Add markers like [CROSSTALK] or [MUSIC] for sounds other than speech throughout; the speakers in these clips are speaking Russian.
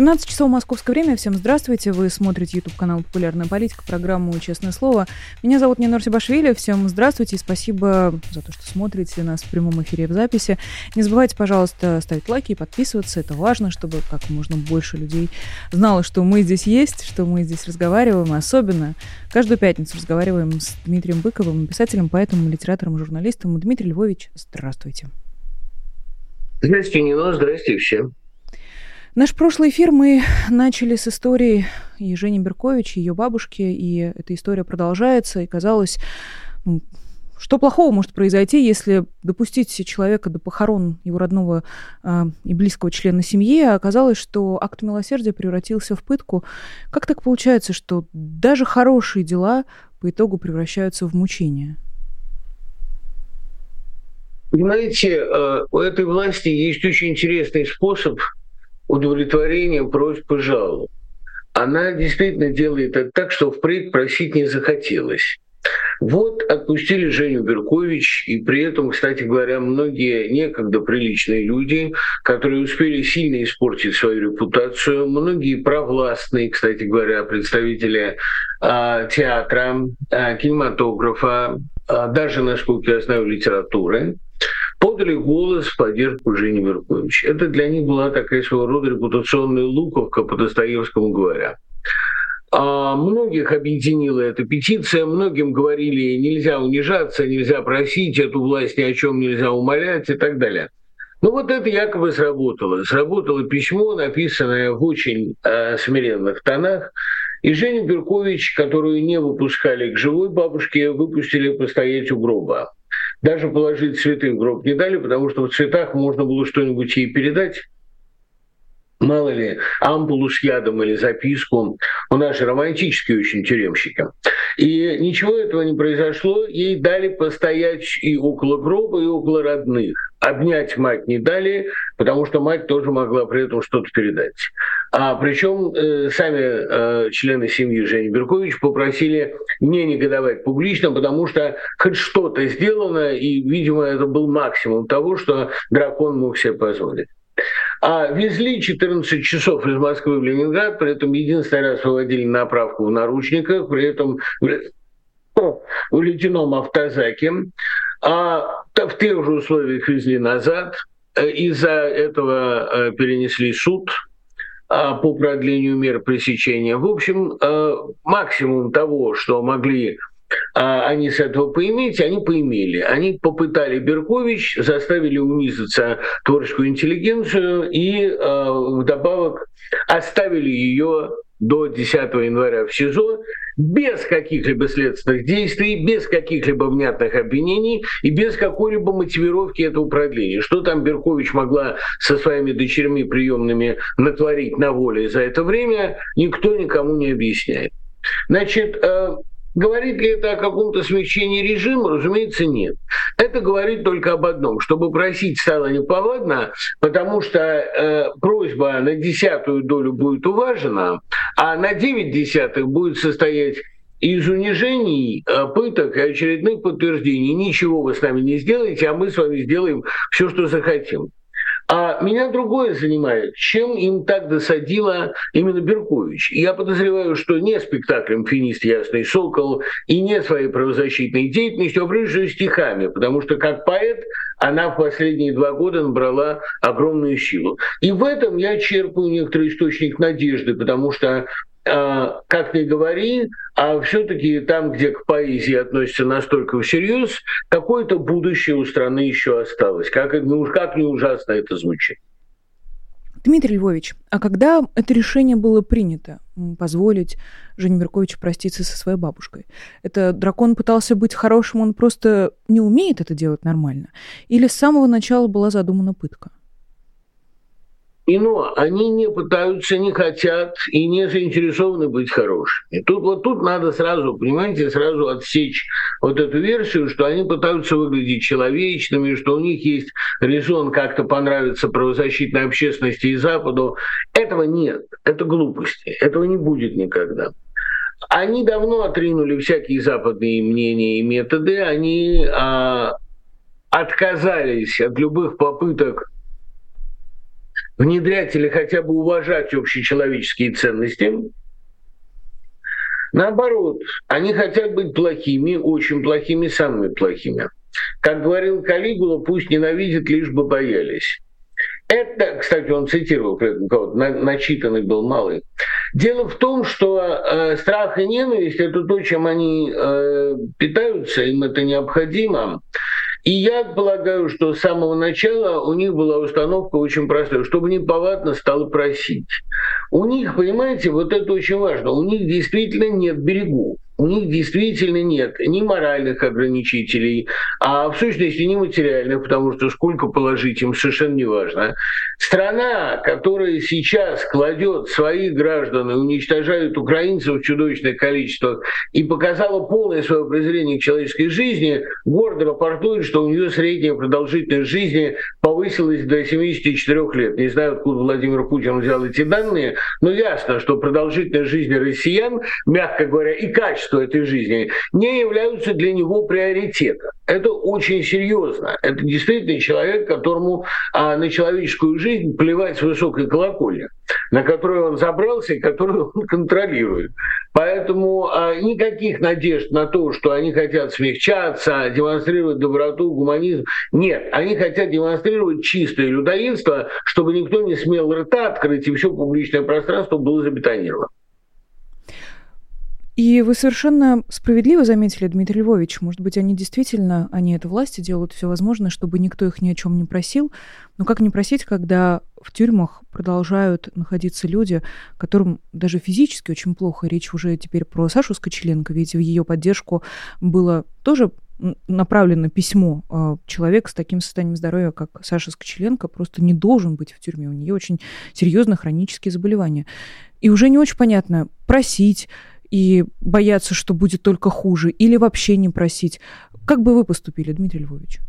17 часов московское время. Всем здравствуйте. Вы смотрите YouTube канал «Популярная политика», программу «Честное слово». Меня зовут Нина Сибашвили. Всем здравствуйте и спасибо за то, что смотрите нас в прямом эфире в записи. Не забывайте, пожалуйста, ставить лайки и подписываться. Это важно, чтобы как можно больше людей знало, что мы здесь есть, что мы здесь разговариваем. Особенно каждую пятницу разговариваем с Дмитрием Быковым, писателем, поэтом, литератором, журналистом. Дмитрий Львович, здравствуйте. Здравствуйте, Нина. Здравствуйте всем. Наш прошлый эфир мы начали с истории и Жени Беркович, и ее бабушки, и эта история продолжается, и казалось, ну, что плохого может произойти, если допустить человека до похорон его родного э, и близкого члена семьи, а оказалось, что акт милосердия превратился в пытку. Как так получается, что даже хорошие дела по итогу превращаются в мучение? Понимаете, э, у этой власти есть очень интересный способ удовлетворением просьб и жалоб. Она действительно делает это так, что впредь просить не захотелось. Вот отпустили Женю Беркович, и при этом, кстати говоря, многие некогда приличные люди, которые успели сильно испортить свою репутацию, многие провластные, кстати говоря, представители э, театра, э, кинематографа, э, даже, насколько я знаю, литературы, подали голос в поддержку Жени Веркович. Это для них была такая своего рода репутационная луковка, по Достоевскому говоря. А многих объединила эта петиция, многим говорили, нельзя унижаться, нельзя просить, эту власть ни о чем нельзя умолять и так далее. Ну вот это якобы сработало. Сработало письмо, написанное в очень э, смиренных тонах, и Женю Беркович, которую не выпускали к живой бабушке, выпустили постоять у гроба. Даже положить цветы в гроб не дали, потому что в цветах можно было что-нибудь ей передать. Мало ли, ампулу с ядом или записку. У нас же романтические очень тюремщики. И ничего этого не произошло. Ей дали постоять и около гроба, и около родных. Обнять мать не дали, потому что мать тоже могла при этом что-то передать. А причем э, сами э, члены семьи Жени Беркович попросили не негодовать публично, потому что хоть что-то сделано, и, видимо, это был максимум того, что дракон мог себе позволить. А везли 14 часов из Москвы в Ленинград, при этом единственный раз выводили на оправку в наручниках, при этом в ледяном автозаке. А в тех же условиях везли назад. Из-за этого э, перенесли суд а, по продлению мер пресечения. В общем, э, максимум того, что могли а они с этого поиметь, они поимели. Они попытали Беркович, заставили унизиться творческую интеллигенцию и э, вдобавок оставили ее до 10 января в СИЗО без каких-либо следственных действий, без каких-либо внятных обвинений и без какой-либо мотивировки этого продления. Что там Беркович могла со своими дочерьми приемными натворить на воле за это время, никто никому не объясняет. Значит, э, Говорит ли это о каком-то смягчении режима? Разумеется, нет. Это говорит только об одном, чтобы просить стало неповадно, потому что э, просьба на десятую долю будет уважена, а на девять десятых будет состоять из унижений, э, пыток и очередных подтверждений. Ничего вы с нами не сделаете, а мы с вами сделаем все, что захотим. А меня другое занимает, чем им так досадила именно Беркович. Я подозреваю, что не спектаклем «Финист Ясный Сокол» и не своей правозащитной деятельностью, а прежде стихами, потому что как поэт она в последние два года набрала огромную силу. И в этом я черпаю некоторый источник надежды, потому что как ни говори, а все-таки там, где к поэзии относятся настолько всерьез, какое-то будущее у страны еще осталось. Как, ну, как не ужасно это звучит. Дмитрий Львович, а когда это решение было принято, позволить Жене Берковичу проститься со своей бабушкой? Это дракон пытался быть хорошим, он просто не умеет это делать нормально? Или с самого начала была задумана пытка? И но они не пытаются, не хотят и не заинтересованы быть хорошими. Тут вот тут надо сразу, понимаете, сразу отсечь вот эту версию, что они пытаются выглядеть человечными, что у них есть резон как-то понравиться правозащитной общественности и Западу. Этого нет, это глупости, этого не будет никогда. Они давно отринули всякие западные мнения и методы, они а, отказались от любых попыток внедрять или хотя бы уважать общечеловеческие ценности. Наоборот, они хотят быть плохими, очень плохими, самыми плохими. Как говорил Калигула, пусть ненавидят, лишь бы боялись. Это, кстати, он цитировал, кого-то, начитанный был малый. Дело в том, что э, страх и ненависть – это то, чем они э, питаются, им это необходимо. И я полагаю, что с самого начала у них была установка очень простая, чтобы не повадно стало просить. У них, понимаете, вот это очень важно, у них действительно нет берегов у них действительно нет ни моральных ограничителей, а в сущности ни материальных, потому что сколько положить им совершенно не важно. Страна, которая сейчас кладет своих граждан и уничтожает украинцев в чудовищных количествах и показала полное свое презрение к человеческой жизни, гордо рапортует, что у нее средняя продолжительность жизни повысилась до 74 лет. Не знаю, откуда Владимир Путин взял эти данные, но ясно, что продолжительность жизни россиян, мягко говоря, и качество этой жизни не являются для него приоритетом. Это очень серьезно. Это действительно человек, которому а, на человеческую жизнь плевать с высокой колокольни, на которую он забрался и которую он [LAUGHS] контролирует. Поэтому а, никаких надежд на то, что они хотят смягчаться, демонстрировать доброту, гуманизм, нет. Они хотят демонстрировать чистое людоедство, чтобы никто не смел рта открыть, и все публичное пространство было забетонировано. И вы совершенно справедливо заметили, Дмитрий Львович, может быть, они действительно, они это власти делают все возможное, чтобы никто их ни о чем не просил. Но как не просить, когда в тюрьмах продолжают находиться люди, которым даже физически очень плохо. Речь уже теперь про Сашу Скочеленко, ведь в ее поддержку было тоже направлено письмо. А, человек с таким состоянием здоровья, как Саша Скочеленко, просто не должен быть в тюрьме. У нее очень серьезные хронические заболевания. И уже не очень понятно, просить, и бояться, что будет только хуже, или вообще не просить. Как бы вы поступили, Дмитрий Львович?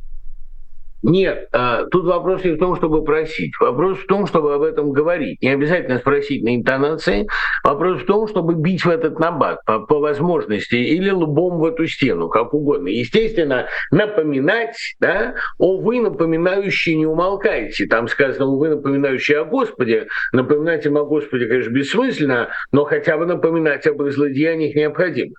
Нет, а, тут вопрос не в том, чтобы просить. Вопрос в том, чтобы об этом говорить. Не обязательно спросить на интонации. Вопрос в том, чтобы бить в этот набат по, по возможности или лбом в эту стену, как угодно. Естественно, напоминать, да, о вы напоминающие не умолкайте. Там сказано, вы напоминающие о Господе. Напоминать им о Господе, конечно, бессмысленно, но хотя бы напоминать об их злодеяниях необходимо.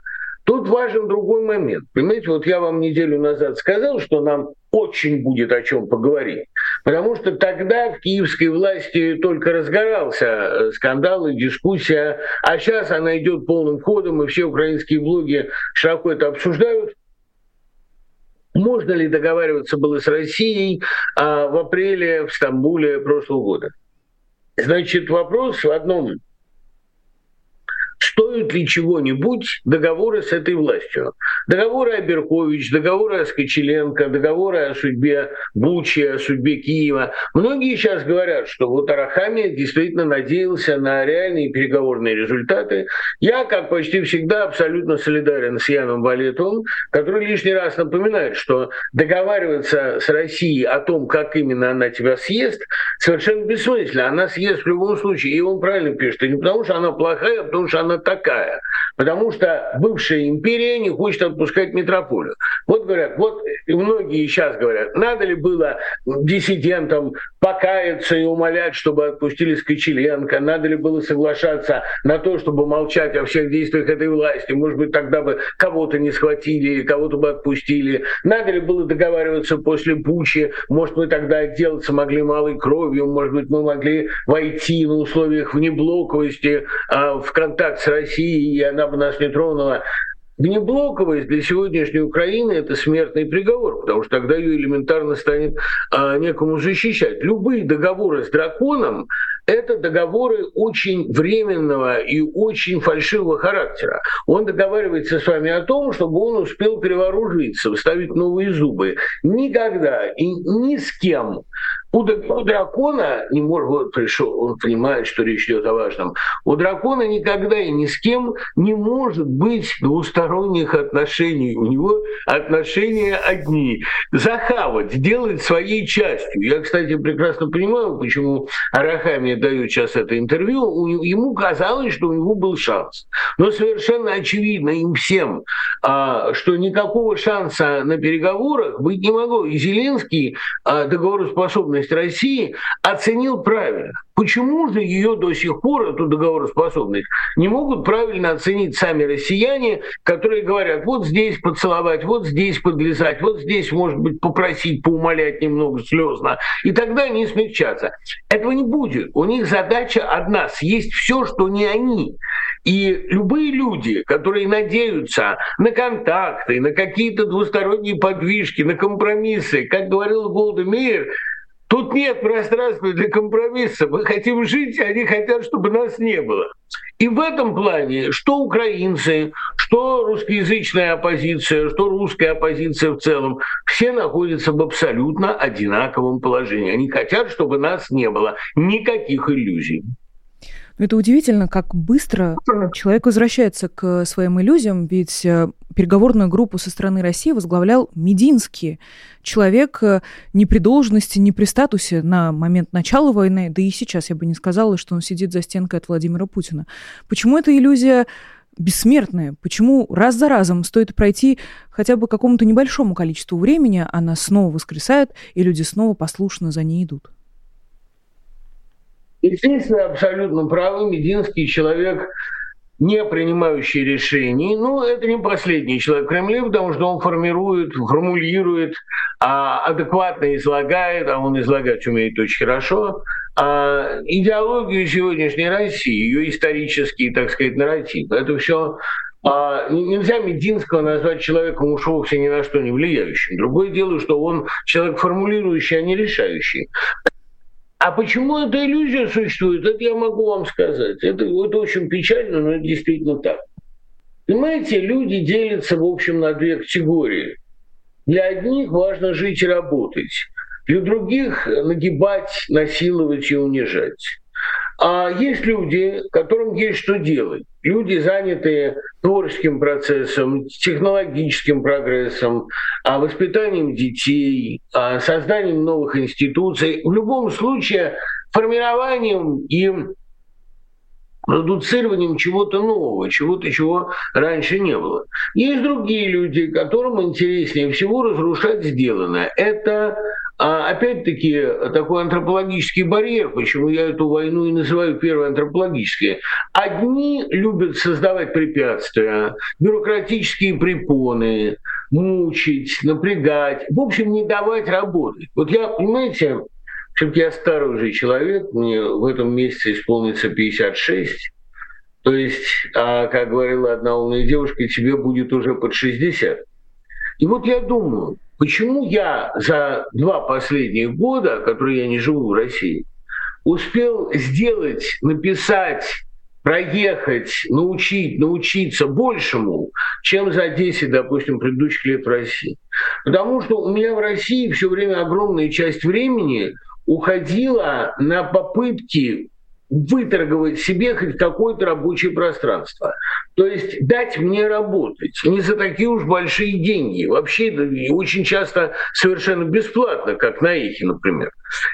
Тут важен другой момент. Понимаете, вот я вам неделю назад сказал, что нам очень будет о чем поговорить. Потому что тогда в киевской власти только разгорался э, скандал и дискуссия, а сейчас она идет полным ходом, и все украинские блоги широко это обсуждают. Можно ли договариваться было с Россией а, в апреле в Стамбуле прошлого года? Значит, вопрос в одном стоят ли чего-нибудь договоры с этой властью. Договоры о Беркович, договоры о Скочеленко, договоры о судьбе Бучи, о судьбе Киева. Многие сейчас говорят, что вот Арахамия действительно надеялся на реальные переговорные результаты. Я, как почти всегда, абсолютно солидарен с Яном Валетовым, который лишний раз напоминает, что договариваться с Россией о том, как именно она тебя съест, совершенно бессмысленно. Она съест в любом случае. И он правильно пишет, и не потому что она плохая, а потому что она такая. Потому что бывшая империя не хочет отпускать метрополию. Вот говорят, вот и многие сейчас говорят, надо ли было диссидентам покаяться и умолять, чтобы отпустили Скочеленко, надо ли было соглашаться на то, чтобы молчать о всех действиях этой власти, может быть, тогда бы кого-то не схватили или кого-то бы отпустили, надо ли было договариваться после Бучи, может, мы тогда отделаться могли малой кровью, может быть, мы могли войти на условиях внеблоковости а, в контакт с Россией, и она бы нас не тронула. Внеблоковость для сегодняшней Украины – это смертный приговор, потому что тогда ее элементарно станет а, некому защищать. Любые договоры с драконом – это договоры очень временного и очень фальшивого характера. Он договаривается с вами о том, чтобы он успел перевооружиться, вставить новые зубы. Никогда и ни с кем у, у дракона не может, вот пришел, он понимает, что речь идет о важном. У дракона никогда и ни с кем не может быть двусторонних отношений. У него отношения одни. Захавать, сделать своей частью. Я, кстати, прекрасно понимаю, почему Арахами дает сейчас это интервью. Ему казалось, что у него был шанс. Но совершенно очевидно им всем, а, что никакого шанса на переговорах быть не могло. И Зеленский а, договороспособность России оценил правильно. Почему же ее до сих пор, эту договороспособность, не могут правильно оценить сами россияне, которые говорят, вот здесь поцеловать, вот здесь подлезать, вот здесь, может быть, попросить, поумолять немного слезно, и тогда они смягчатся. Этого не будет. У них задача одна – съесть все, что не они. И любые люди, которые надеются на контакты, на какие-то двусторонние подвижки, на компромиссы, как говорил Голда Мейер, Тут нет пространства для компромисса. Мы хотим жить, а они хотят, чтобы нас не было. И в этом плане, что украинцы, что русскоязычная оппозиция, что русская оппозиция в целом, все находятся в абсолютно одинаковом положении. Они хотят, чтобы нас не было. Никаких иллюзий. Это удивительно, как быстро человек возвращается к своим иллюзиям, ведь э, переговорную группу со стороны России возглавлял Мединский, человек э, не при должности, не при статусе на момент начала войны, да и сейчас я бы не сказала, что он сидит за стенкой от Владимира Путина. Почему эта иллюзия бессмертная? Почему раз за разом стоит пройти хотя бы какому-то небольшому количеству времени, она снова воскресает, и люди снова послушно за ней идут? Естественно, абсолютно правы. Мединский человек, не принимающий решений. Но это не последний человек в Кремле, потому что он формирует, формулирует, а, адекватно излагает, а он излагать умеет очень хорошо, а, идеологию сегодняшней России, ее исторический, так сказать, нарратив. Это все а, нельзя Мединского назвать человеком уж вовсе ни на что не влияющим. Другое дело, что он человек формулирующий, а не решающий. А почему эта иллюзия существует, это я могу вам сказать. Это, это очень печально, но это действительно так. Понимаете, люди делятся, в общем, на две категории. Для одних важно жить и работать, для других нагибать, насиловать и унижать. А есть люди, которым есть что делать. Люди, занятые творческим процессом, технологическим прогрессом, а воспитанием детей, а созданием новых институций. В любом случае, формированием и продуцированием чего-то нового, чего-то, чего раньше не было. Есть другие люди, которым интереснее всего разрушать сделанное. Это а опять-таки такой антропологический барьер, почему я эту войну и называю первой антропологической. Одни любят создавать препятствия, бюрократические препоны, мучить, напрягать, в общем, не давать работать. Вот я, понимаете, все-таки я старый уже человек, мне в этом месяце исполнится 56, то есть, а, как говорила одна умная девушка, тебе будет уже под 60. И вот я думаю, почему я за два последних года, которые я не живу в России, успел сделать, написать, проехать, научить, научиться большему, чем за 10, допустим, предыдущих лет в России. Потому что у меня в России все время огромная часть времени уходила на попытки выторговать себе хоть какое-то рабочее пространство. То есть дать мне работать не за такие уж большие деньги. Вообще очень часто совершенно бесплатно, как на эхе, например.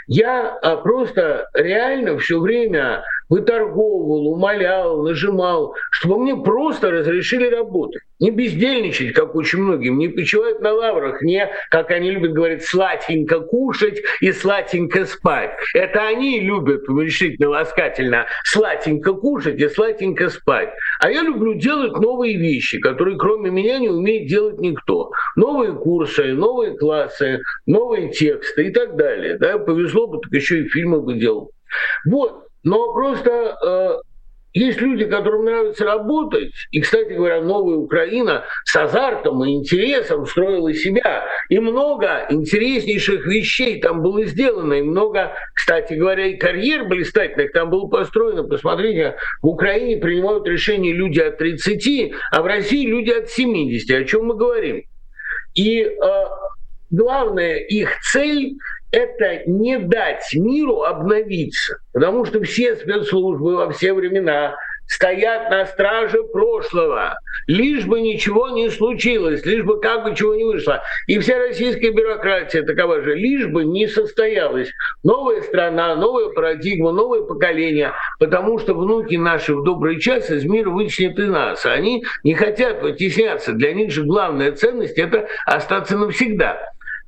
Я а, просто реально все время выторговывал, умолял, нажимал, чтобы мне просто разрешили работать. Не бездельничать, как очень многим, не почивать на лаврах, не, как они любят говорить, сладенько кушать и сладенько спать. Это они любят решительно ласкательно сладенько кушать и сладенько спать. А я люблю делать новые вещи, которые кроме меня не умеет делать никто. Новые курсы, новые классы, новые тексты и так далее. Да, повезло бы, так еще и фильмы бы делал. Вот. Но просто э, есть люди, которым нравится работать, и, кстати говоря, новая Украина с азартом и интересом строила себя, и много интереснейших вещей там было сделано, и много, кстати говоря, и карьер блистательных там было построено. Посмотрите, в Украине принимают решения люди от 30, а в России люди от 70. О чем мы говорим? И э, главная их цель это не дать миру обновиться, потому что все спецслужбы во все времена стоят на страже прошлого, лишь бы ничего не случилось, лишь бы как бы чего не вышло. И вся российская бюрократия такова же, лишь бы не состоялась новая страна, новая парадигма, новое поколение, потому что внуки наши в добрый час из мира вычнет и нас. Они не хотят вытесняться. Для них же главная ценность – это остаться навсегда.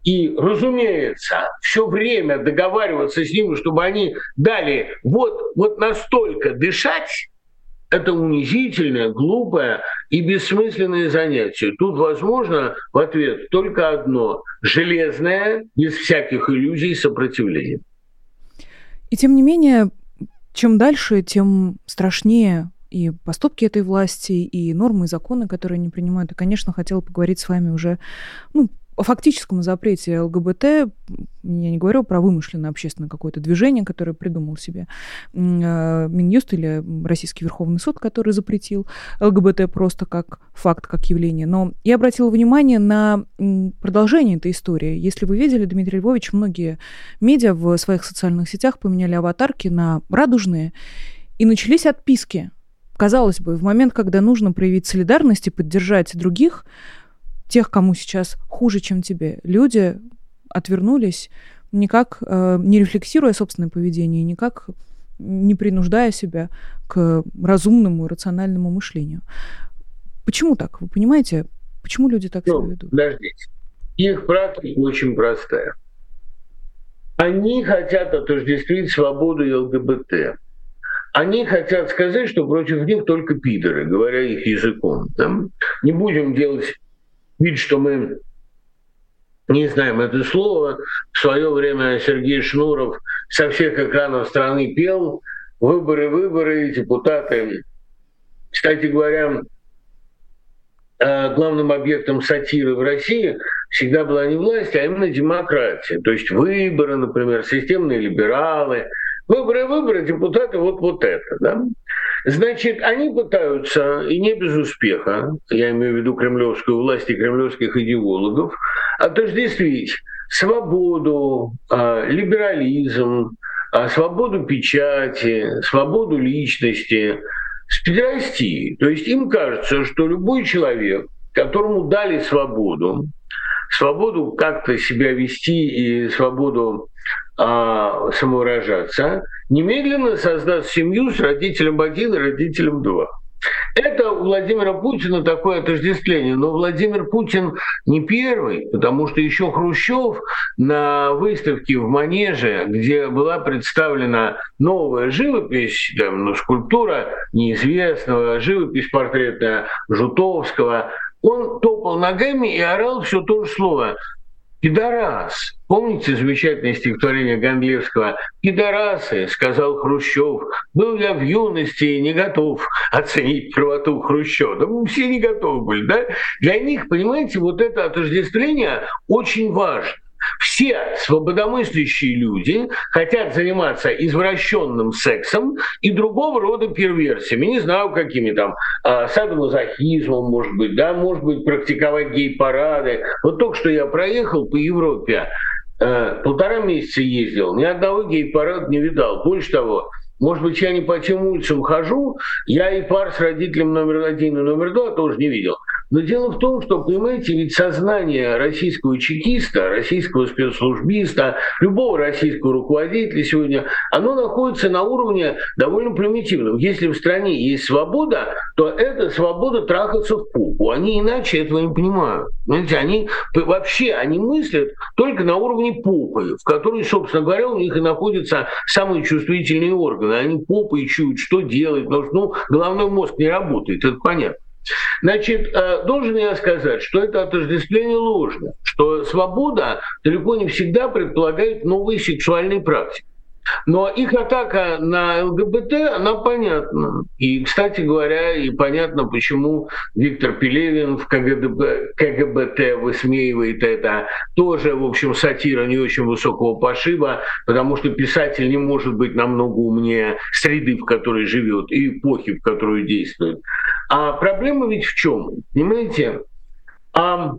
И, разумеется, все время договариваться с ними, чтобы они дали вот, вот настолько дышать, это унизительное, глупое и бессмысленное занятие. Тут возможно в ответ только одно – железное, без всяких иллюзий, сопротивление. И тем не менее, чем дальше, тем страшнее и поступки этой власти, и нормы, и законы, которые они принимают. И, конечно, хотела поговорить с вами уже ну, о фактическом запрете ЛГБТ, я не говорю про вымышленное общественное какое-то движение, которое придумал себе э, Минюст или Российский Верховный суд, который запретил ЛГБТ просто как факт, как явление. Но я обратила внимание на продолжение этой истории. Если вы видели, Дмитрий Львович, многие медиа в своих социальных сетях поменяли аватарки на радужные, и начались отписки. Казалось бы, в момент, когда нужно проявить солидарность и поддержать других, тех, кому сейчас хуже, чем тебе. Люди отвернулись, никак э, не рефлексируя собственное поведение, никак не принуждая себя к разумному, рациональному мышлению. Почему так? Вы понимаете, почему люди так ну, себя ведут? Подождите. Их практика очень простая. Они хотят отождествить свободу и ЛГБТ. Они хотят сказать, что против них только пидоры, говоря их языком. Да? Не будем делать вид, что мы не знаем это слово. В свое время Сергей Шнуров со всех экранов страны пел «Выборы, выборы, депутаты». Кстати говоря, э, главным объектом сатиры в России всегда была не власть, а именно демократия. То есть выборы, например, системные либералы. Выборы, выборы, депутаты, вот, вот это. Да? Значит, они пытаются, и не без успеха, я имею в виду кремлевскую власть и кремлевских идеологов, отождествить свободу, а, либерализм, а, свободу печати, свободу личности с педерастией. То есть им кажется, что любой человек, которому дали свободу, свободу как-то себя вести и свободу а, самовыражаться, немедленно создаст семью с родителем один и родителем два. Это у Владимира Путина такое отождествление. Но Владимир Путин не первый, потому что еще Хрущев на выставке в Манеже, где была представлена новая живопись, там, ну, скульптура неизвестного, живопись портретная Жутовского, он топал ногами и орал все то же слово «пидорас». Помните замечательное стихотворение Гандлевского «Пидорасы», — сказал Хрущев, «был я в юности не готов оценить правоту Хрущева». Да мы все не готовы были, да? Для них, понимаете, вот это отождествление очень важно. Все свободомыслящие люди хотят заниматься извращенным сексом и другого рода перверсиями. Не знаю, какими там, а, садомазохизмом, может быть, да, может быть, практиковать гей-парады. Вот только что я проехал по Европе, э, полтора месяца ездил, ни одного гей-парада не видал. Больше того, может быть, я не по тем улицам хожу, я и пар с родителем номер один и номер два тоже не видел. Но дело в том, что, понимаете, ведь сознание российского чекиста, российского спецслужбиста, любого российского руководителя сегодня, оно находится на уровне довольно примитивном. Если в стране есть свобода, то это свобода трахаться в попу. Они иначе этого не понимают. Понимаете, они вообще они мыслят только на уровне попы, в которой, собственно говоря, у них и находятся самые чувствительные органы. Они попой чуют, что делать, потому что ну, головной мозг не работает, это понятно. Значит, э, должен я сказать, что это отождествление ложно, что свобода далеко не всегда предполагает новые сексуальные практики. Но их атака на ЛГБТ, она понятна. И, кстати говоря, и понятно, почему Виктор Пелевин в КГБ, КГБТ высмеивает это. Тоже, в общем, сатира не очень высокого пошиба, потому что писатель не может быть намного умнее среды, в которой живет, и эпохи, в которой действует. А проблема ведь в чем? Понимаете? А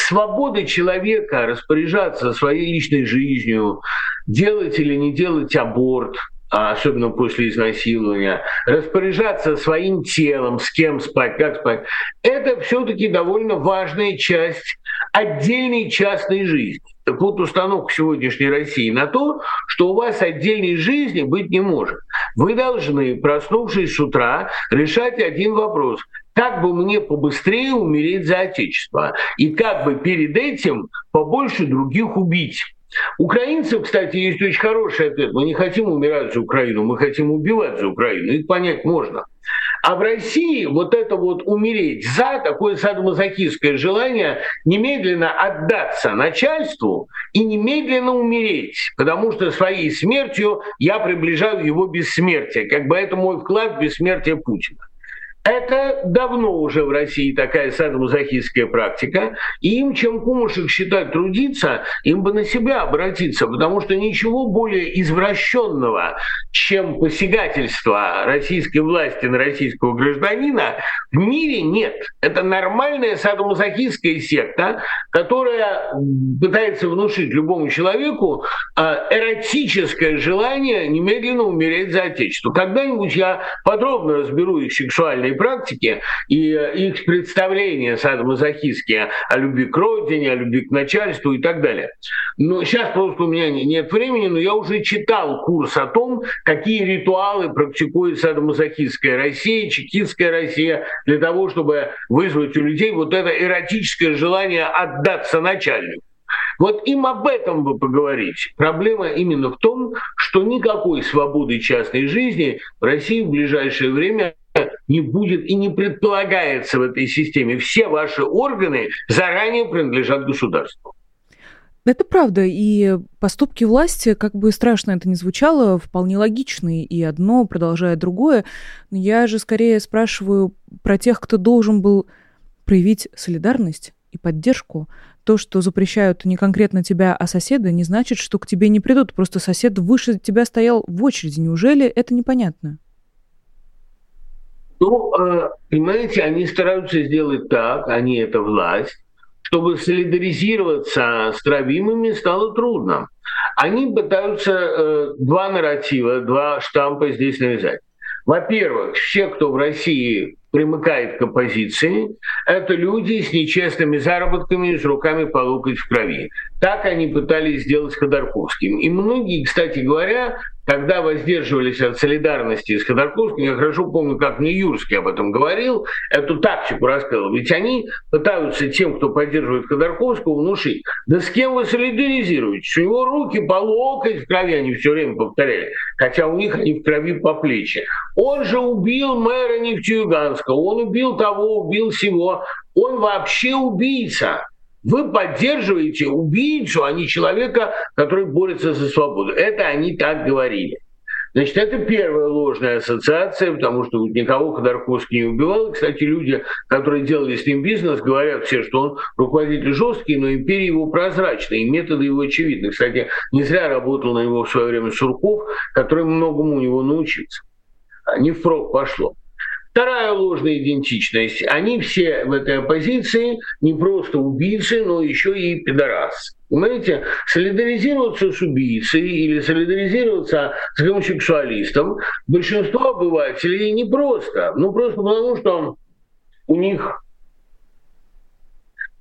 свобода человека распоряжаться своей личной жизнью, делать или не делать аборт – а особенно после изнасилования, распоряжаться своим телом, с кем спать, как спать, это все-таки довольно важная часть отдельной частной жизни. Так вот, установка сегодняшней России на то, что у вас отдельной жизни быть не может. Вы должны, проснувшись с утра, решать один вопрос. Как бы мне побыстрее умереть за Отечество? И как бы перед этим побольше других убить? Украинцев, кстати, есть очень хороший ответ. Мы не хотим умирать за Украину, мы хотим убивать за Украину. Их понять можно. А в России вот это вот умереть за такое садомазохистское желание немедленно отдаться начальству и немедленно умереть, потому что своей смертью я приближаю его бессмертие. Как бы это мой вклад в бессмертие Путина. Это давно уже в России такая садомазохистская практика. И им, чем кумушек считать трудиться, им бы на себя обратиться, потому что ничего более извращенного, чем посягательство российской власти на российского гражданина, в мире нет. Это нормальная садомазохистская секта, которая пытается внушить любому человеку а, эротическое желание немедленно умереть за Отечество. Когда-нибудь я подробно разберу их сексуальные сексуальной практики и э, их представления садомазохистские о любви к родине, о любви к начальству и так далее. Но сейчас просто у меня нет времени, но я уже читал курс о том, какие ритуалы практикует садомазохистская Россия, чекистская Россия для того, чтобы вызвать у людей вот это эротическое желание отдаться начальнику. Вот им об этом бы поговорить. Проблема именно в том, что никакой свободы частной жизни в России в ближайшее время не будет и не предполагается в этой системе. Все ваши органы заранее принадлежат государству. Это правда, и поступки власти, как бы страшно это ни звучало, вполне логичные, и одно продолжает другое. Но я же скорее спрашиваю про тех, кто должен был проявить солидарность и поддержку. То, что запрещают не конкретно тебя, а соседа, не значит, что к тебе не придут. Просто сосед выше тебя стоял в очереди. Неужели это непонятно? Ну, э, понимаете, они стараются сделать так, они это власть, чтобы солидаризироваться с травимыми стало трудно. Они пытаются э, два нарратива, два штампа здесь навязать. Во-первых, все, кто в России примыкает к оппозиции, это люди с нечестными заработками, с руками по локоть в крови. Так они пытались сделать с Ходорковским. И многие, кстати говоря, когда воздерживались от солидарности с Ходорковским, я хорошо помню, как Нью-Юрский об этом говорил, эту тактику рассказал. Ведь они пытаются тем, кто поддерживает Ходорковского, внушить, да с кем вы солидаризируетесь? У него руки по локоть в крови, они все время повторяли, хотя у них они в крови по плечи. Он же убил мэра Нефтеюганска, он убил того, убил всего. Он вообще убийца. Вы поддерживаете убийцу, а не человека, который борется за свободу. Это они так говорили. Значит, это первая ложная ассоциация, потому что никого Ходорковский не убивал. Кстати, люди, которые делали с ним бизнес, говорят все, что он руководитель жесткий, но империя его прозрачная, и методы его очевидны. Кстати, не зря работал на него в свое время Сурков, который многому у него научился. Не впрок пошло. Вторая ложная идентичность. Они все в этой оппозиции не просто убийцы, но еще и пидорасы. Понимаете, солидаризироваться с убийцей или солидаризироваться с гомосексуалистом большинство обывателей не просто. Ну, просто потому, что у них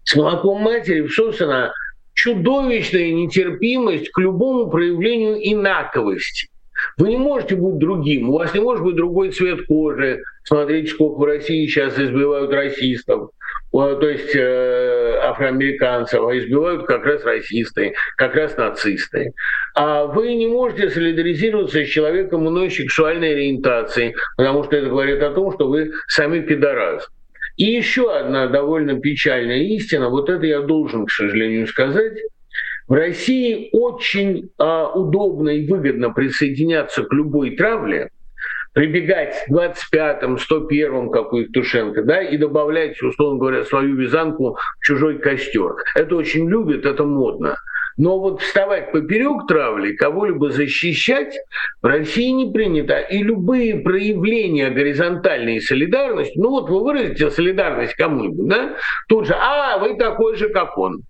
с молоком матери всосана чудовищная нетерпимость к любому проявлению инаковости. Вы не можете быть другим, у вас не может быть другой цвет кожи. Смотрите, сколько в России сейчас избивают расистов, то есть э, афроамериканцев, а избивают как раз расисты, как раз нацисты. А вы не можете солидаризироваться с человеком иной сексуальной ориентации, потому что это говорит о том, что вы сами пидорас. И еще одна довольно печальная истина, вот это я должен, к сожалению, сказать, России очень а, удобно и выгодно присоединяться к любой травле, прибегать к 25-м, 101-м, как у Евтушенко, да, и добавлять, условно говоря, свою вязанку в чужой костер. Это очень любят, это модно. Но вот вставать поперек травли, кого-либо защищать в России не принято. И любые проявления горизонтальной солидарности, ну вот вы выразите солидарность кому-нибудь, да, тут же, а, вы такой же, как он.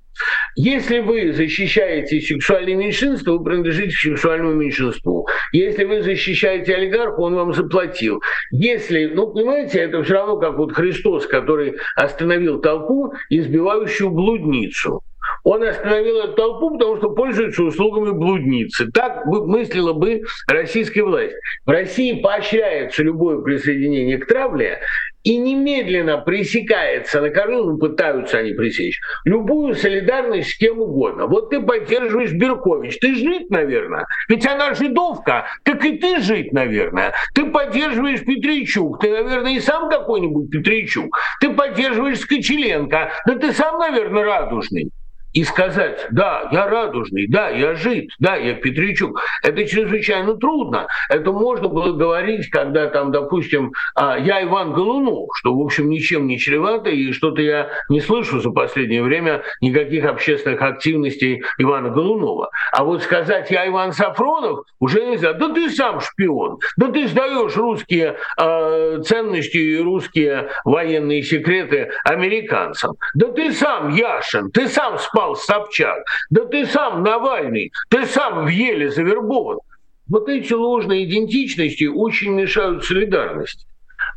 Если вы защищаете сексуальное меньшинство, вы принадлежите к сексуальному меньшинству. Если вы защищаете олигарха, он вам заплатил. Если, ну, понимаете, это все равно как вот Христос, который остановил толпу, избивающую блудницу. Он остановил эту толпу, потому что пользуется услугами блудницы. Так мыслила бы российская власть. В России поощряется любое присоединение к травле, и немедленно пресекается на корню, ну, пытаются они пресечь, любую солидарность с кем угодно. Вот ты поддерживаешь Беркович, ты жить, наверное, ведь она жидовка, так и ты жить, наверное. Ты поддерживаешь Петричук, ты, наверное, и сам какой-нибудь Петричук. Ты поддерживаешь Скочеленко, да ты сам, наверное, радужный и сказать, да, я радужный, да, я жид, да, я Петричук, это чрезвычайно трудно. Это можно было говорить, когда там, допустим, а, я Иван Голунов, что, в общем, ничем не чревато, и что-то я не слышу за последнее время никаких общественных активностей Ивана Голунова. А вот сказать, я Иван Сафронов, уже нельзя. Да ты сам шпион, да ты сдаешь русские э, ценности и русские военные секреты американцам. Да ты сам Яшин, ты сам спас спал Собчак. Да ты сам Навальный, ты сам в еле завербован. Вот эти ложные идентичности очень мешают солидарности.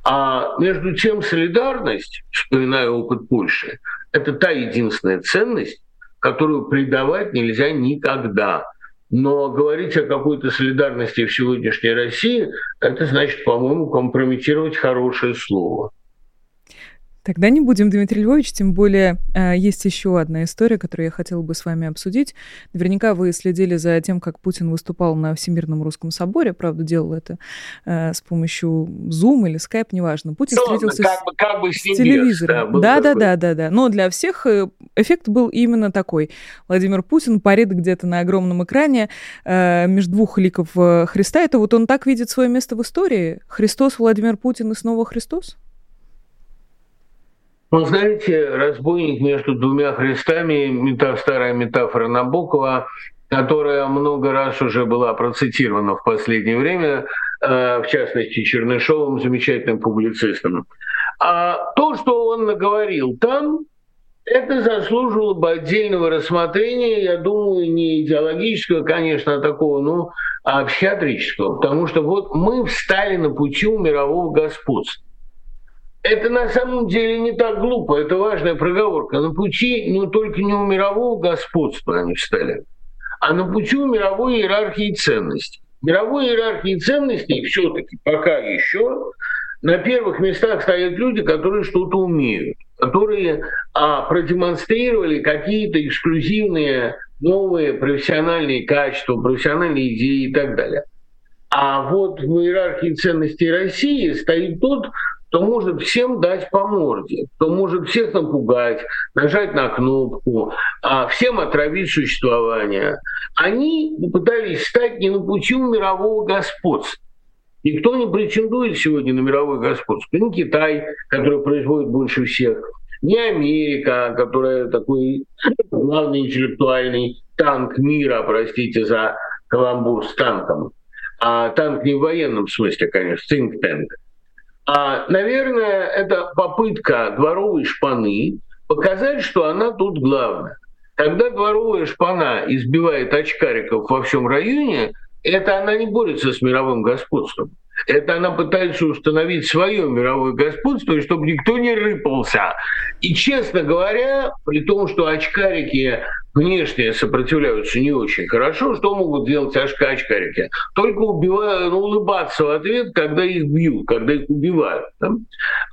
А между тем солидарность, вспоминая опыт Польши, это та единственная ценность, которую предавать нельзя никогда. Но говорить о какой-то солидарности в сегодняшней России, это значит, по-моему, компрометировать хорошее слово. Тогда не будем, Дмитрий Львович, тем более э, есть еще одна история, которую я хотела бы с вами обсудить. Наверняка вы следили за тем, как Путин выступал на Всемирном русском соборе, правда, делал это э, с помощью Zoom или Skype, неважно. Путин ну, встретился как бы, как бы с, с телевизором. Да, да, да, да, да. Но для всех э, эффект был именно такой. Владимир Путин парит где-то на огромном экране э, между двух ликов э, Христа. Это вот он так видит свое место в истории. Христос, Владимир Путин и снова Христос? Ну, знаете, разбойник между двумя Христами, мета, старая метафора Набокова, которая много раз уже была процитирована в последнее время, э, в частности, Чернышовым, замечательным публицистом. А то, что он наговорил там, это заслуживало бы отдельного рассмотрения, я думаю, не идеологического, конечно, а такого, ну, а психиатрического. Потому что вот мы встали на пути у мирового господства это на самом деле не так глупо, это важная проговорка. На пути, ну, только не у мирового господства они встали, а на пути у мировой иерархии ценностей. Мировой иерархии ценностей все-таки пока еще на первых местах стоят люди, которые что-то умеют, которые а, продемонстрировали какие-то эксклюзивные новые профессиональные качества, профессиональные идеи и так далее. А вот в иерархии ценностей России стоит тот, кто может всем дать по морде, кто может всех напугать, нажать на кнопку, а всем отравить существование. Они пытались стать не на пути у мирового господства. Никто не претендует сегодня на мировое господство. Ни Китай, который производит больше всех, ни Америка, которая такой главный интеллектуальный танк мира, простите за каламбур с танком. А танк не в военном смысле, конечно, think tank. А, наверное, это попытка дворовой шпаны показать, что она тут главная. Когда дворовая шпана избивает очкариков во всем районе, это она не борется с мировым господством. Это она пытается установить свое мировое господство, чтобы никто не рыпался. И, честно говоря, при том, что очкарики внешне сопротивляются не очень хорошо, что могут делать очкарики? Только убивают, улыбаться в ответ, когда их бьют, когда их убивают. Да?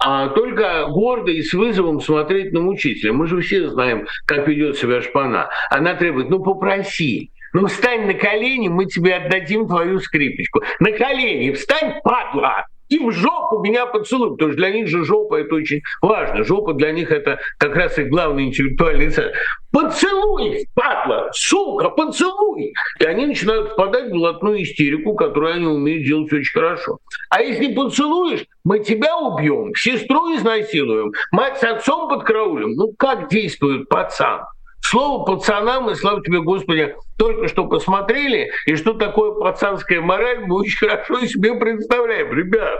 А только гордо и с вызовом смотреть на мучителя. Мы же все знаем, как ведет себя шпана. Она требует, ну попроси, ну, встань на колени, мы тебе отдадим твою скрипочку. На колени встань, падла! И в жопу меня поцелуй, потому что для них же жопа это очень важно. Жопа для них это как раз их главный интеллектуальный цель. Поцелуй, падла, сука, поцелуй! И они начинают впадать в блатную истерику, которую они умеют делать очень хорошо. А если поцелуешь, мы тебя убьем, сестру изнасилуем, мать с отцом подкараулим. Ну как действует пацан? Слово «пацана» мы, слава тебе, Господи, только что посмотрели, и что такое пацанская мораль, мы очень хорошо себе представляем. Ребят,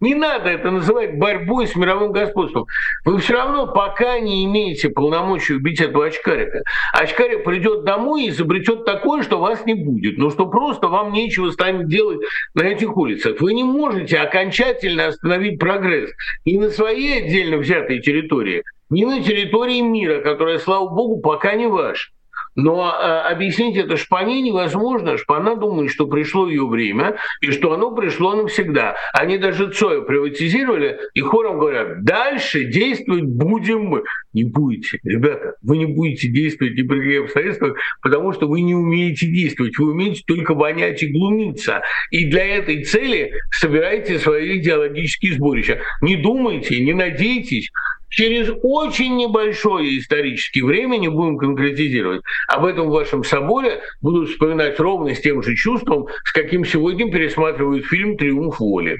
не надо это называть борьбой с мировым господством. Вы все равно пока не имеете полномочий убить этого очкарика. Очкарик придет домой и изобретет такое, что вас не будет. Ну что просто вам нечего станет делать на этих улицах. Вы не можете окончательно остановить прогресс ни на своей отдельно взятой территории, ни на территории мира, которая, слава богу, пока не ваша. Но э, объяснить это Шпане невозможно. Шпана думает, что пришло ее время и что оно пришло навсегда. Они даже Цоя приватизировали и хором говорят, дальше действовать будем мы. Не будете, ребята, вы не будете действовать ни при каких обстоятельствах, потому что вы не умеете действовать. Вы умеете только вонять и глумиться. И для этой цели собирайте свои идеологические сборища. Не думайте, не надейтесь, через очень небольшое историческое время, не будем конкретизировать, об этом в вашем соборе будут вспоминать ровно с тем же чувством, с каким сегодня пересматривают фильм «Триумф воли».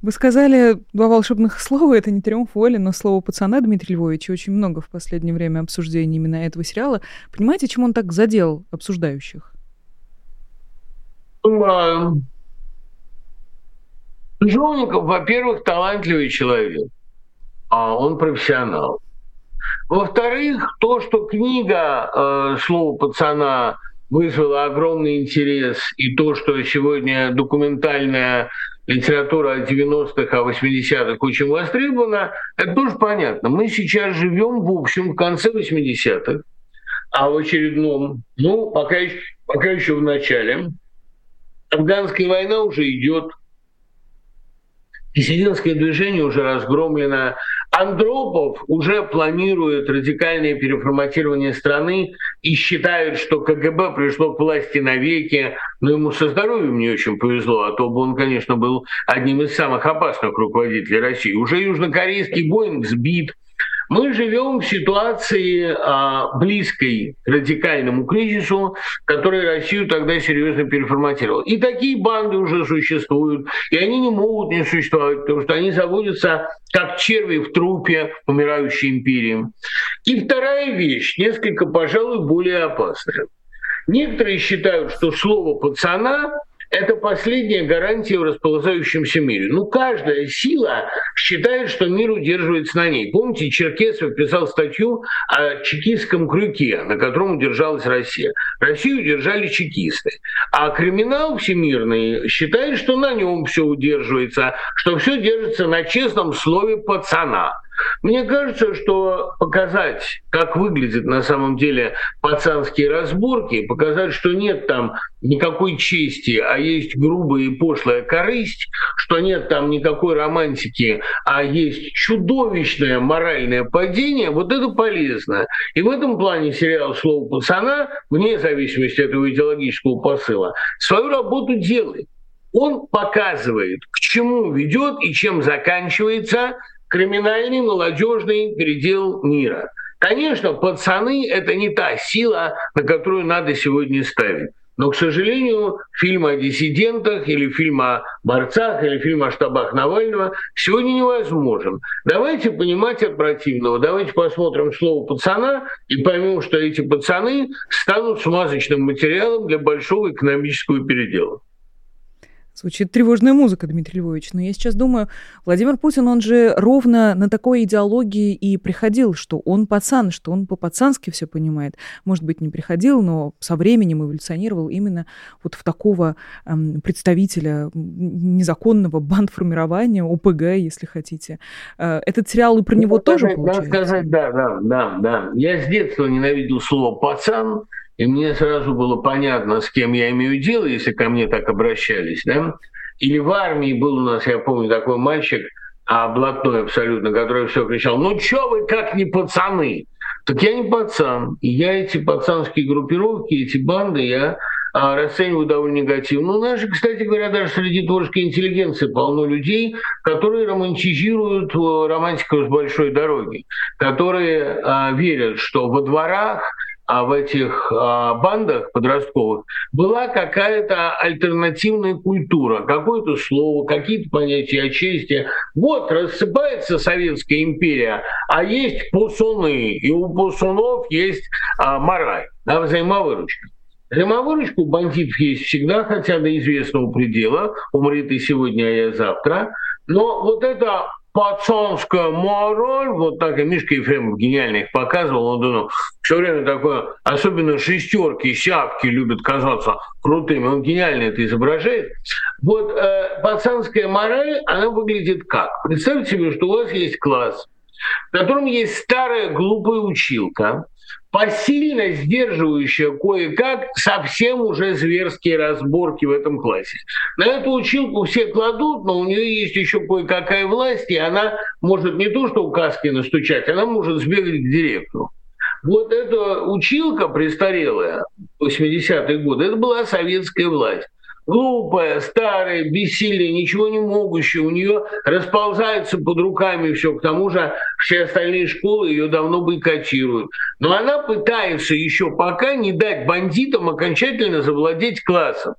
Вы сказали два волшебных слова, это не «Триумф воли», но слово «пацана» Дмитрий Львович, очень много в последнее время обсуждений именно этого сериала. Понимаете, чем он так задел обсуждающих? Понимаю. Жовников, во-первых, талантливый человек а он профессионал. Во-вторых, то, что книга э, «Слово пацана» вызвала огромный интерес, и то, что сегодня документальная литература о 90-х, о 80-х очень востребована, это тоже понятно. Мы сейчас живем, в общем, в конце 80-х, а в очередном, ну, пока, пока еще в начале. Афганская война уже идет, диссидентское движение уже разгромлено, Андропов уже планирует радикальное переформатирование страны и считает, что КГБ пришло к власти навеки. Но ему со здоровьем не очень повезло, а то бы он, конечно, был одним из самых опасных руководителей России. Уже южнокорейский Боинг сбит, мы живем в ситуации а, близкой к радикальному кризису, который Россию тогда серьезно переформатировал. И такие банды уже существуют, и они не могут не существовать, потому что они заводятся как черви в трупе умирающей империи. И вторая вещь, несколько, пожалуй, более опасная. Некоторые считают, что слово «пацана» это последняя гарантия в расползающемся мире. Ну, каждая сила считает, что мир удерживается на ней. Помните, Черкесов писал статью о чекистском крюке, на котором удержалась Россия. Россию удержали чекисты. А криминал всемирный считает, что на нем все удерживается, что все держится на честном слове пацана. Мне кажется, что показать, как выглядят на самом деле пацанские разборки, показать, что нет там никакой чести, а есть грубая и пошлая корысть, что нет там никакой романтики, а есть чудовищное моральное падение, вот это полезно. И в этом плане сериал «Слово пацана», вне зависимости от его идеологического посыла, свою работу делает. Он показывает, к чему ведет и чем заканчивается криминальный молодежный передел мира. Конечно, пацаны – это не та сила, на которую надо сегодня ставить. Но, к сожалению, фильм о диссидентах или фильм о борцах или фильм о штабах Навального сегодня невозможен. Давайте понимать от противного. Давайте посмотрим слово «пацана» и поймем, что эти пацаны станут смазочным материалом для большого экономического передела. Звучит тревожная музыка, Дмитрий Львович. Но я сейчас думаю, Владимир Путин, он же ровно на такой идеологии и приходил, что он пацан, что он по-пацански все понимает. Может быть, не приходил, но со временем эволюционировал именно вот в такого эм, представителя незаконного бандформирования, ОПГ, если хотите. Э, этот сериал и про ну, него тоже сказать, получается? Надо сказать, да, да, да, да. Я с детства ненавидел слово «пацан», и мне сразу было понятно, с кем я имею дело, если ко мне так обращались. Да? Или в армии был у нас, я помню, такой мальчик, а блатной абсолютно, который все кричал, ну чё вы как не пацаны? Так я не пацан. И я эти пацанские группировки, эти банды, я а, расцениваю довольно негативно. Ну, наши, кстати говоря, даже среди творческой интеллигенции полно людей, которые романтизируют романтику с большой дороги, которые а, верят, что во дворах а в этих а, бандах подростковых была какая-то альтернативная культура, какое-то слово, какие-то понятия о чести. Вот рассыпается Советская империя, а есть пусуны, и у пусунов есть а, мораль, да, взаимовыручка. Взаимовыручку бандитов есть всегда, хотя до известного предела. Умри ты сегодня, а я завтра. Но вот это пацанская мораль, вот так и Мишка Ефремов гениально их показывал, он думал, все время такое, особенно шестерки, сявки любят казаться крутыми, он гениально это изображает. Вот э, пацанская мораль, она выглядит как? Представьте себе, что у вас есть класс, в котором есть старая глупая училка, посильно сдерживающая кое-как совсем уже зверские разборки в этом классе. На эту училку все кладут, но у нее есть еще кое-какая власть, и она может не то что указки настучать, она может сбегать к директору. Вот эта училка престарелая, 80-е годы, это была советская власть глупая, старая, бессильная, ничего не могущая, у нее расползается под руками все, к тому же все остальные школы ее давно бойкотируют. Но она пытается еще пока не дать бандитам окончательно завладеть классом.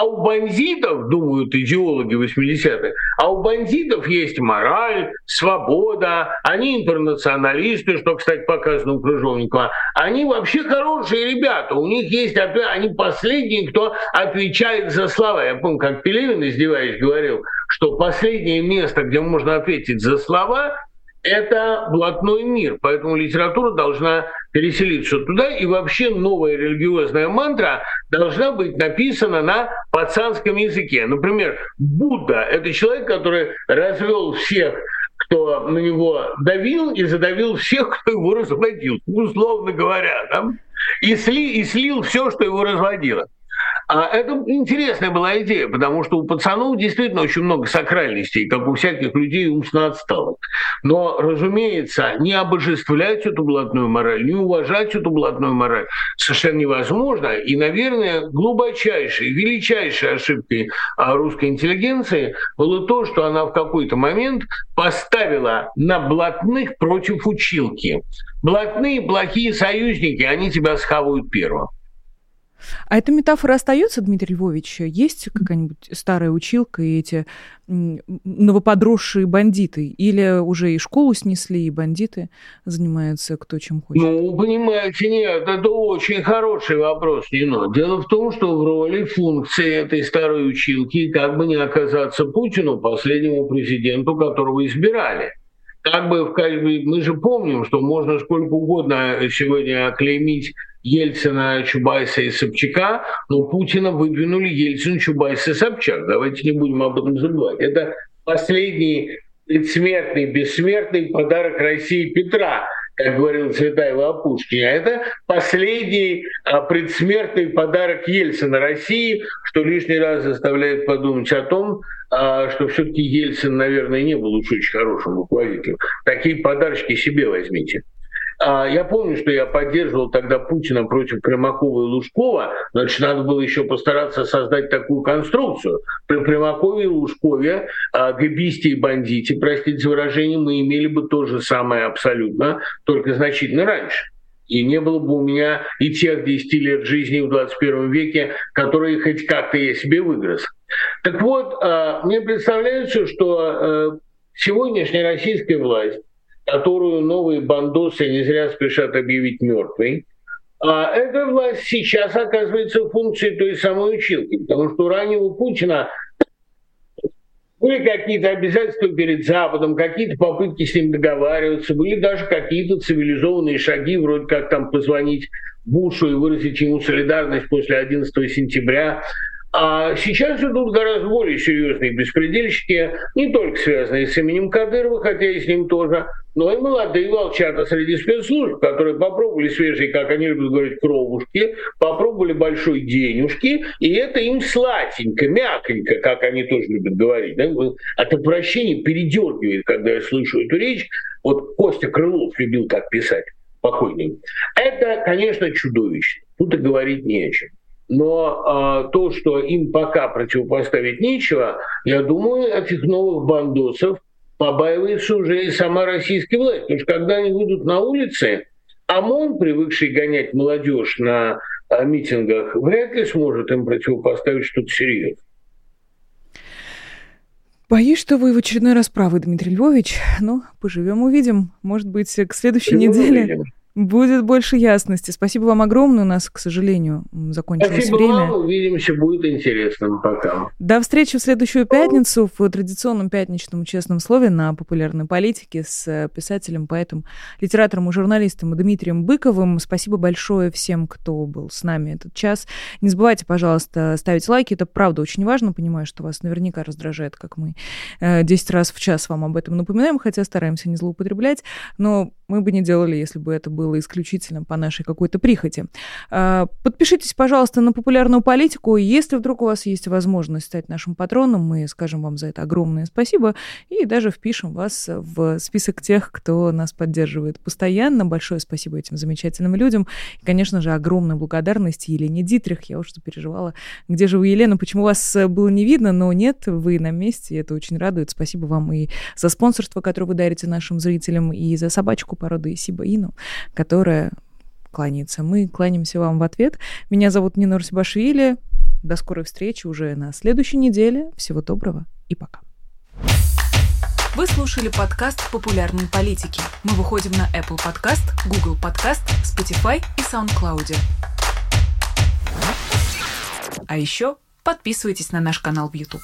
А у бандитов, думают идеологи 80-х, а у бандитов есть мораль, свобода, они интернационалисты, что, кстати, показано у Крыжовникова. Они вообще хорошие ребята, у них есть, они последние, кто отвечает за слова. Я помню, как Пелевин, издеваясь, говорил, что последнее место, где можно ответить за слова, это блатной мир, поэтому литература должна переселиться туда, и вообще новая религиозная мантра должна быть написана на пацанском языке. Например, Будда – это человек, который развел всех кто на него давил и задавил всех, кто его разводил, условно говоря, да? и, сли, и слил все, что его разводило. А это интересная была идея, потому что у пацанов действительно очень много сакральностей, как у всяких людей умственно отсталых. Но, разумеется, не обожествлять эту блатную мораль, не уважать эту блатную мораль совершенно невозможно. И, наверное, глубочайшей, величайшей ошибкой а, русской интеллигенции было то, что она в какой-то момент поставила на блатных против училки. Блатные плохие союзники, они тебя схавают первым. А эта метафора остается, Дмитрий Львович? Есть какая-нибудь старая училка и эти новоподросшие бандиты? Или уже и школу снесли, и бандиты занимаются кто чем хочет? Ну, понимаете, нет, это очень хороший вопрос, Нино. Дело в том, что в роли функции этой старой училки как бы не оказаться Путину, последнему президенту, которого избирали как бы мы же помним, что можно сколько угодно сегодня оклеймить Ельцина, Чубайса и Собчака, но Путина выдвинули Ельцин, Чубайс и Собчак. Давайте не будем об этом забывать. Это последний предсмертный, бессмертный подарок России Петра, как говорил Цветаева о Пушкине. А это последний а, предсмертный подарок Ельцина России, что лишний раз заставляет подумать о том, а, что все-таки Ельцин, наверное, не был уж очень хорошим руководителем. Такие подарочки себе возьмите. А, я помню, что я поддерживал тогда Путина против Примакова и Лужкова, значит, надо было еще постараться создать такую конструкцию. При Примакове и Лужкове а, габисте и бандите, простите выражение, мы имели бы то же самое абсолютно, только значительно раньше. И не было бы у меня и тех 10 лет жизни в 21 веке, которые хоть как-то я себе выгрыз. Так вот, а, мне представляется, что сегодняшняя российская власть которую новые бандосы не зря спешат объявить мертвой, а эта власть сейчас оказывается в функции той самой училки, потому что у раннего Путина были какие-то обязательства перед Западом, какие-то попытки с ним договариваться, были даже какие-то цивилизованные шаги, вроде как там позвонить Бушу и выразить ему солидарность после 11 сентября. А сейчас идут гораздо более серьезные беспредельщики, не только связанные с именем Кадырова, хотя и с ним тоже, но и молодые волчата среди спецслужб, которые попробовали свежие, как они любят говорить, кровушки, попробовали большой денежки, и это им сладенько, мягонько, как они тоже любят говорить. От отвращения передергивает, когда я слышу эту речь. Вот Костя Крылов любил так писать, покойный. Это, конечно, чудовищно. Тут и говорить не о чем. Но э, то, что им пока противопоставить нечего, я думаю, этих новых бандосов побаивается уже и сама российская власть. Потому что когда они выйдут на улицы, ОМОН, привыкший гонять молодежь на а, митингах, вряд ли сможет им противопоставить что-то серьезное. Боюсь, что вы в очередной раз правы, Дмитрий Львович. Ну, поживем, увидим. Может быть, к следующей Поживем, неделе. Увидим. Будет больше ясности. Спасибо вам огромное. У нас, к сожалению, закончилось Спасибо время. Вам. Увидимся. Будет интересно. Пока. До встречи в следующую пятницу в традиционном пятничном честном слове на популярной политике с писателем, поэтом, литератором и журналистом Дмитрием Быковым. Спасибо большое всем, кто был с нами этот час. Не забывайте, пожалуйста, ставить лайки. Это правда очень важно. Понимаю, что вас наверняка раздражает, как мы 10 э, раз в час вам об этом напоминаем, хотя стараемся не злоупотреблять. Но мы бы не делали, если бы это было исключительно по нашей какой-то прихоти. А, подпишитесь, пожалуйста, на популярную политику. Если вдруг у вас есть возможность стать нашим патроном, мы скажем вам за это огромное спасибо и даже впишем вас в список тех, кто нас поддерживает постоянно. Большое спасибо этим замечательным людям. И, конечно же, огромная благодарность Елене Дитрих. Я уже переживала, где же вы, Елена, почему вас было не видно, но нет, вы на месте, и это очень радует. Спасибо вам и за спонсорство, которое вы дарите нашим зрителям, и за собачку породы Сибаину, которая кланяется. Мы кланяемся вам в ответ. Меня зовут Нина Русибашвили. До скорой встречи уже на следующей неделе. Всего доброго и пока. Вы слушали подкаст «Популярные политики». Мы выходим на Apple Podcast, Google Podcast, Spotify и SoundCloud. А еще подписывайтесь на наш канал в YouTube.